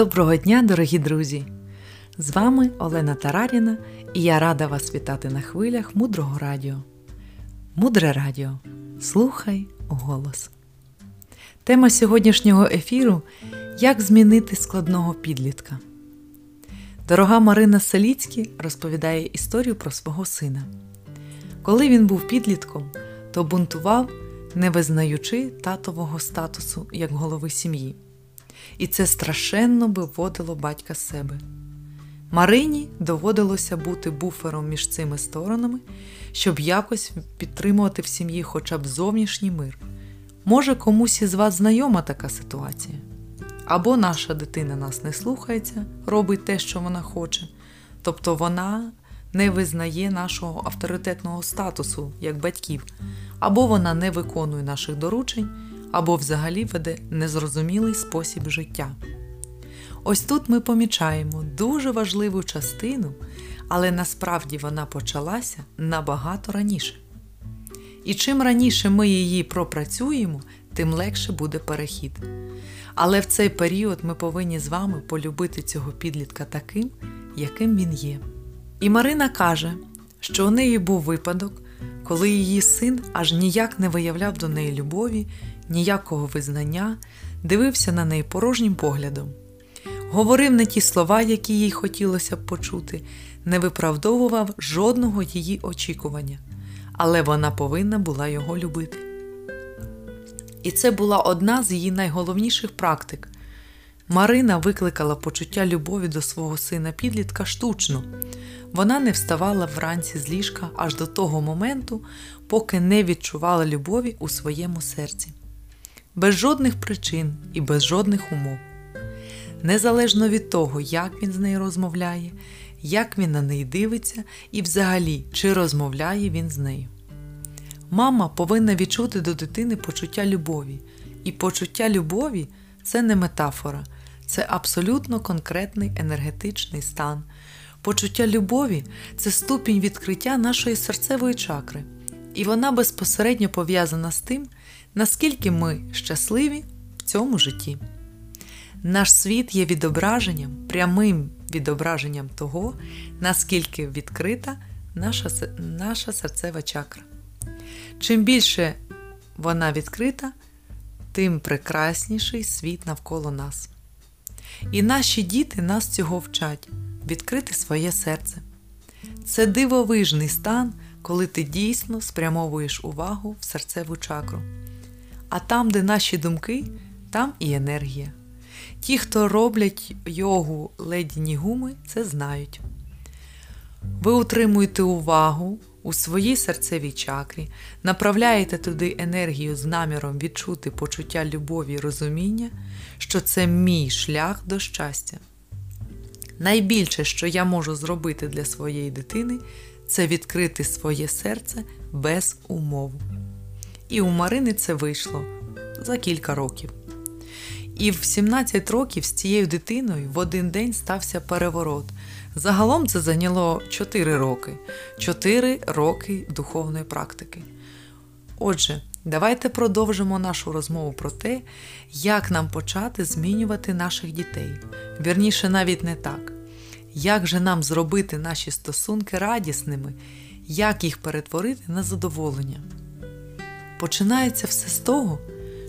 Доброго дня, дорогі друзі! З вами Олена Тараріна і я рада вас вітати на хвилях мудрого радіо. Мудре радіо. Слухай голос. Тема сьогоднішнього ефіру Як змінити складного підлітка. Дорога Марина Саліцькі розповідає історію про свого сина. Коли він був підлітком, то бунтував, не визнаючи татового статусу як голови сім'ї і це страшенно виводило батька з себе. Марині доводилося бути буфером між цими сторонами, щоб якось підтримувати в сім'ї хоча б зовнішній мир. Може, комусь із вас знайома така ситуація. Або наша дитина нас не слухається, робить те, що вона хоче, тобто вона не визнає нашого авторитетного статусу як батьків, або вона не виконує наших доручень або взагалі веде незрозумілий спосіб життя. Ось тут ми помічаємо дуже важливу частину, але насправді вона почалася набагато раніше. І чим раніше ми її пропрацюємо, тим легше буде перехід. Але в цей період ми повинні з вами полюбити цього підлітка таким, яким він є. І Марина каже, що у неї був випадок, коли її син аж ніяк не виявляв до неї любові ніякого визнання, дивився на неї порожнім поглядом, говорив не ті слова, які їй хотілося б почути, не виправдовував жодного її очікування, але вона повинна була його любити. І це була одна з її найголовніших практик. Марина викликала почуття любові до свого сина підлітка штучно. Вона не вставала вранці з ліжка аж до того моменту, поки не відчувала любові у своєму серці без жодних причин і без жодних умов. Незалежно від того, як він з нею розмовляє, як він на неї дивиться і взагалі, чи розмовляє він з нею. Мама повинна відчути до дитини почуття любові, і почуття любові це не метафора, це абсолютно конкретний енергетичний стан. Почуття любові це ступінь відкриття нашої серцевої чакри, і вона безпосередньо пов'язана з тим, наскільки ми щасливі в цьому житті. Наш світ є відображенням, прямим відображенням того, наскільки відкрита наша, наша серцева чакра. Чим більше вона відкрита, тим прекрасніший світ навколо нас. І наші діти нас цього вчать відкрити своє серце. Це дивовижний стан, коли ти дійсно спрямовуєш увагу в серцеву чакру. А там, де наші думки, там і енергія. Ті, хто роблять йогу ледяні гуми, це знають. Ви утримуєте увагу у своїй серцевій чакрі, направляєте туди енергію з наміром відчути почуття любові і розуміння, що це мій шлях до щастя. Найбільше, що я можу зробити для своєї дитини, це відкрити своє серце без умов. І у Марини це вийшло за кілька років. І в 17 років з цією дитиною в один день стався переворот. Загалом це зайняло 4 роки, 4 роки духовної практики. Отже, давайте продовжимо нашу розмову про те, як нам почати змінювати наших дітей. Вірніше, навіть не так. Як же нам зробити наші стосунки радісними, як їх перетворити на задоволення? Починається все з того,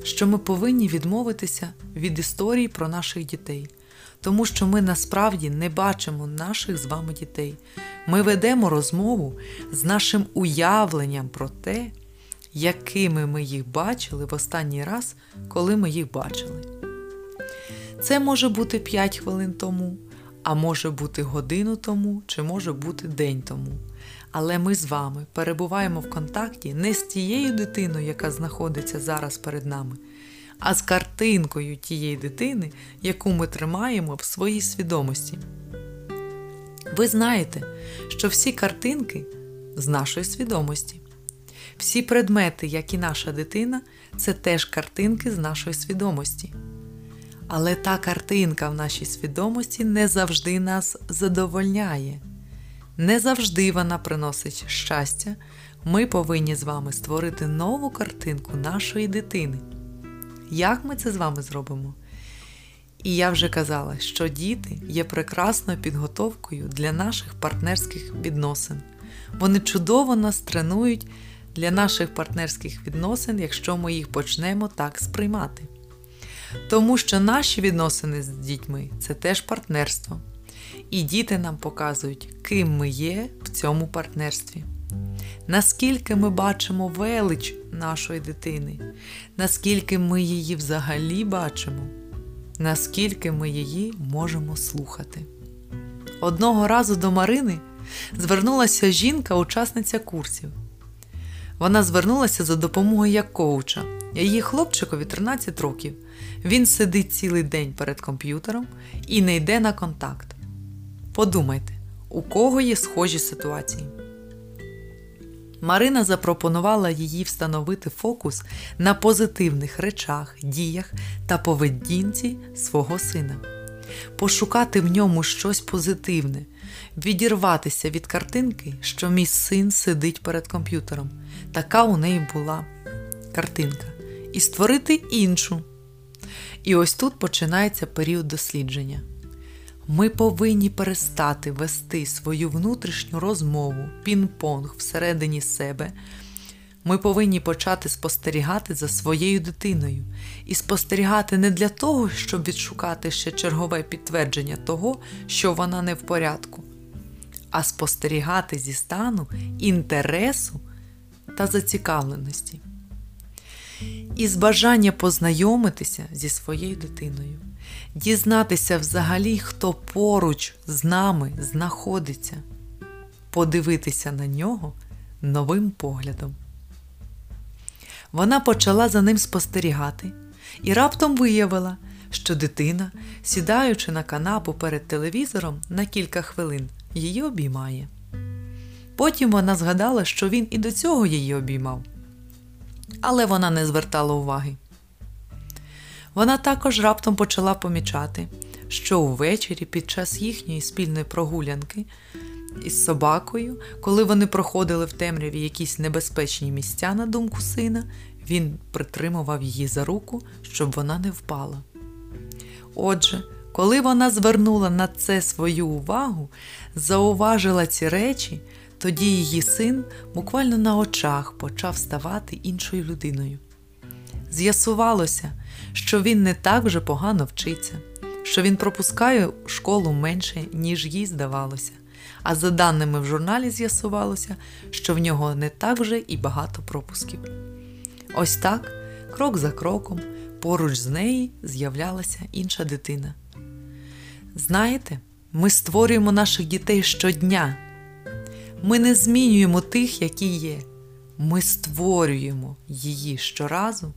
що ми повинні відмовитися від історії про наших дітей, тому що ми насправді не бачимо наших з вами дітей. Ми ведемо розмову з нашим уявленням про те, якими ми їх бачили в останній раз, коли ми їх бачили. Це може бути 5 хвилин тому, а може бути годину тому, чи може бути день тому. Але ми з вами перебуваємо в контакті не з тією дитиною, яка знаходиться зараз перед нами, а з картинкою тієї дитини, яку ми тримаємо в своїй свідомості. Ви знаєте, що всі картинки з нашої свідомості. Всі предмети, як і наша дитина, це теж картинки з нашої свідомості. Але та картинка в нашій свідомості не завжди нас задовольняє. Не завжди вона приносить щастя. Ми повинні з вами створити нову картинку нашої дитини. Як ми це з вами зробимо? І я вже казала, що діти є прекрасною підготовкою для наших партнерських відносин. Вони чудово нас тренують для наших партнерських відносин, якщо ми їх почнемо так сприймати. Тому що наші відносини з дітьми це теж партнерство. І діти нам показують, ким ми є в цьому партнерстві. Наскільки ми бачимо велич нашої дитини, наскільки ми її взагалі бачимо, наскільки ми її можемо слухати. Одного разу до Марини звернулася жінка-учасниця курсів. Вона звернулася за допомогою як коуча. Її хлопчикові 13 років. Він сидить цілий день перед комп'ютером і не йде на контакт. Подумайте, у кого є схожі ситуації. Марина запропонувала їй встановити фокус на позитивних речах, діях та поведінці свого сина, пошукати в ньому щось позитивне, відірватися від картинки, що мій син сидить перед комп'ютером. Така у неї була картинка, і створити іншу. І ось тут починається період дослідження. Ми повинні перестати вести свою внутрішню розмову, пін-понг всередині себе. Ми повинні почати спостерігати за своєю дитиною і спостерігати не для того, щоб відшукати ще чергове підтвердження того, що вона не в порядку, а спостерігати зі стану інтересу та зацікавленості. Із бажання познайомитися зі своєю дитиною дізнатися взагалі, хто поруч з нами знаходиться, подивитися на нього новим поглядом. Вона почала за ним спостерігати і раптом виявила, що дитина, сідаючи на канапу перед телевізором на кілька хвилин, її обіймає. Потім вона згадала, що він і до цього її обіймав, але вона не звертала уваги. Вона також раптом почала помічати, що увечері під час їхньої спільної прогулянки із собакою, коли вони проходили в темряві якісь небезпечні місця на думку сина, він притримував її за руку, щоб вона не впала. Отже, коли вона звернула на це свою увагу, зауважила ці речі, тоді її син буквально на очах почав ставати іншою людиною. З'ясувалося, що він не так вже погано вчиться, що він пропускає школу менше, ніж їй здавалося. А за даними в журналі з'ясувалося, що в нього не так вже і багато пропусків. Ось так, крок за кроком, поруч з нею з'являлася інша дитина. Знаєте, ми створюємо наших дітей щодня. Ми не змінюємо тих, які є. Ми створюємо її щоразу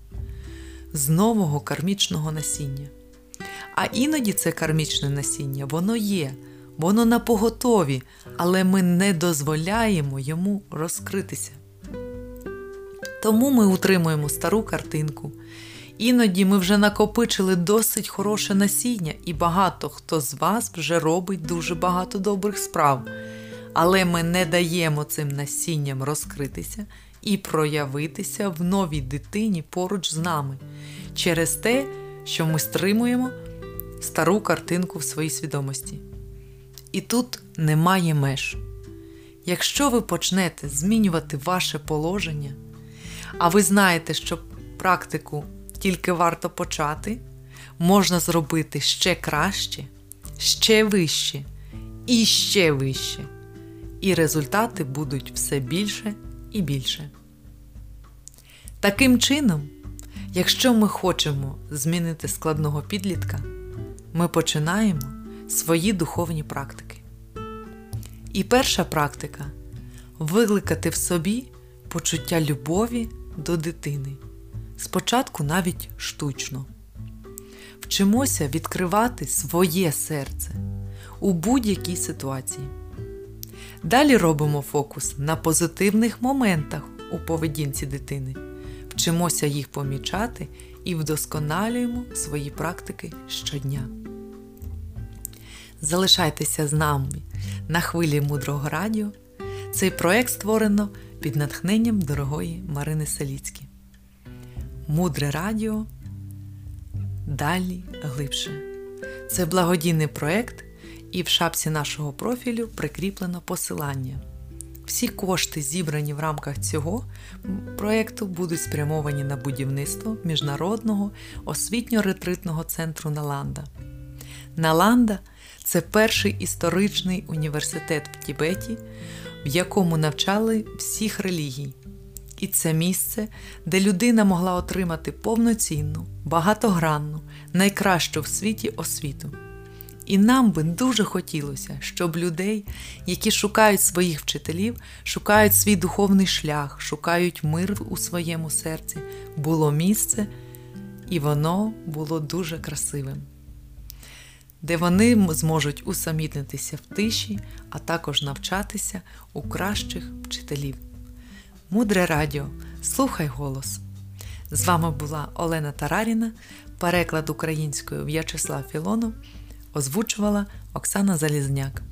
з нового кармічного насіння. А іноді це кармічне насіння, воно є, воно на поготові, але ми не дозволяємо йому розкритися. Тому ми утримуємо стару картинку. Іноді ми вже накопичили досить хороше насіння, і багато хто з вас вже робить дуже багато добрих справ. Але ми не даємо цим насінням розкритися і проявитися в новій дитині поруч з нами через те, що ми стримуємо стару картинку в своїй свідомості. І тут немає меж. Якщо ви почнете змінювати ваше положення, а ви знаєте, що практику тільки варто почати, можна зробити ще краще, ще вище і ще вище. І результати будуть все більше і більше. Таким чином, якщо ми хочемо змінити складного підлітка, ми починаємо свої духовні практики. І перша практика викликати в собі почуття любові до дитини, спочатку навіть штучно. Вчимося відкривати своє серце у будь-якій ситуації. Далі робимо фокус на позитивних моментах у поведінці дитини, вчимося їх помічати і вдосконалюємо свої практики щодня. Залишайтеся з нами на хвилі мудрого радіо. Цей проект створено під натхненням дорогої Марини Селіцькі. Мудре радіо далі глибше. Це благодійний проєкт, і в шапці нашого профілю прикріплено посилання. Всі кошти, зібрані в рамках цього проєкту, будуть спрямовані на будівництво міжнародного освітньо-ретритного центру Наланда. Наланда це перший історичний університет в Тібеті, в якому навчали всіх релігій. І це місце, де людина могла отримати повноцінну, багатогранну, найкращу в світі освіту. І нам би дуже хотілося, щоб людей, які шукають своїх вчителів, шукають свій духовний шлях, шукають мир у своєму серці, було місце, і воно було дуже красивим, де вони зможуть усамітнитися в тиші, а також навчатися у кращих вчителів. Мудре радіо, слухай голос. З вами була Олена Тараріна, переклад українською В'ячеслав Філонов, озвучувала Оксана Залізняк.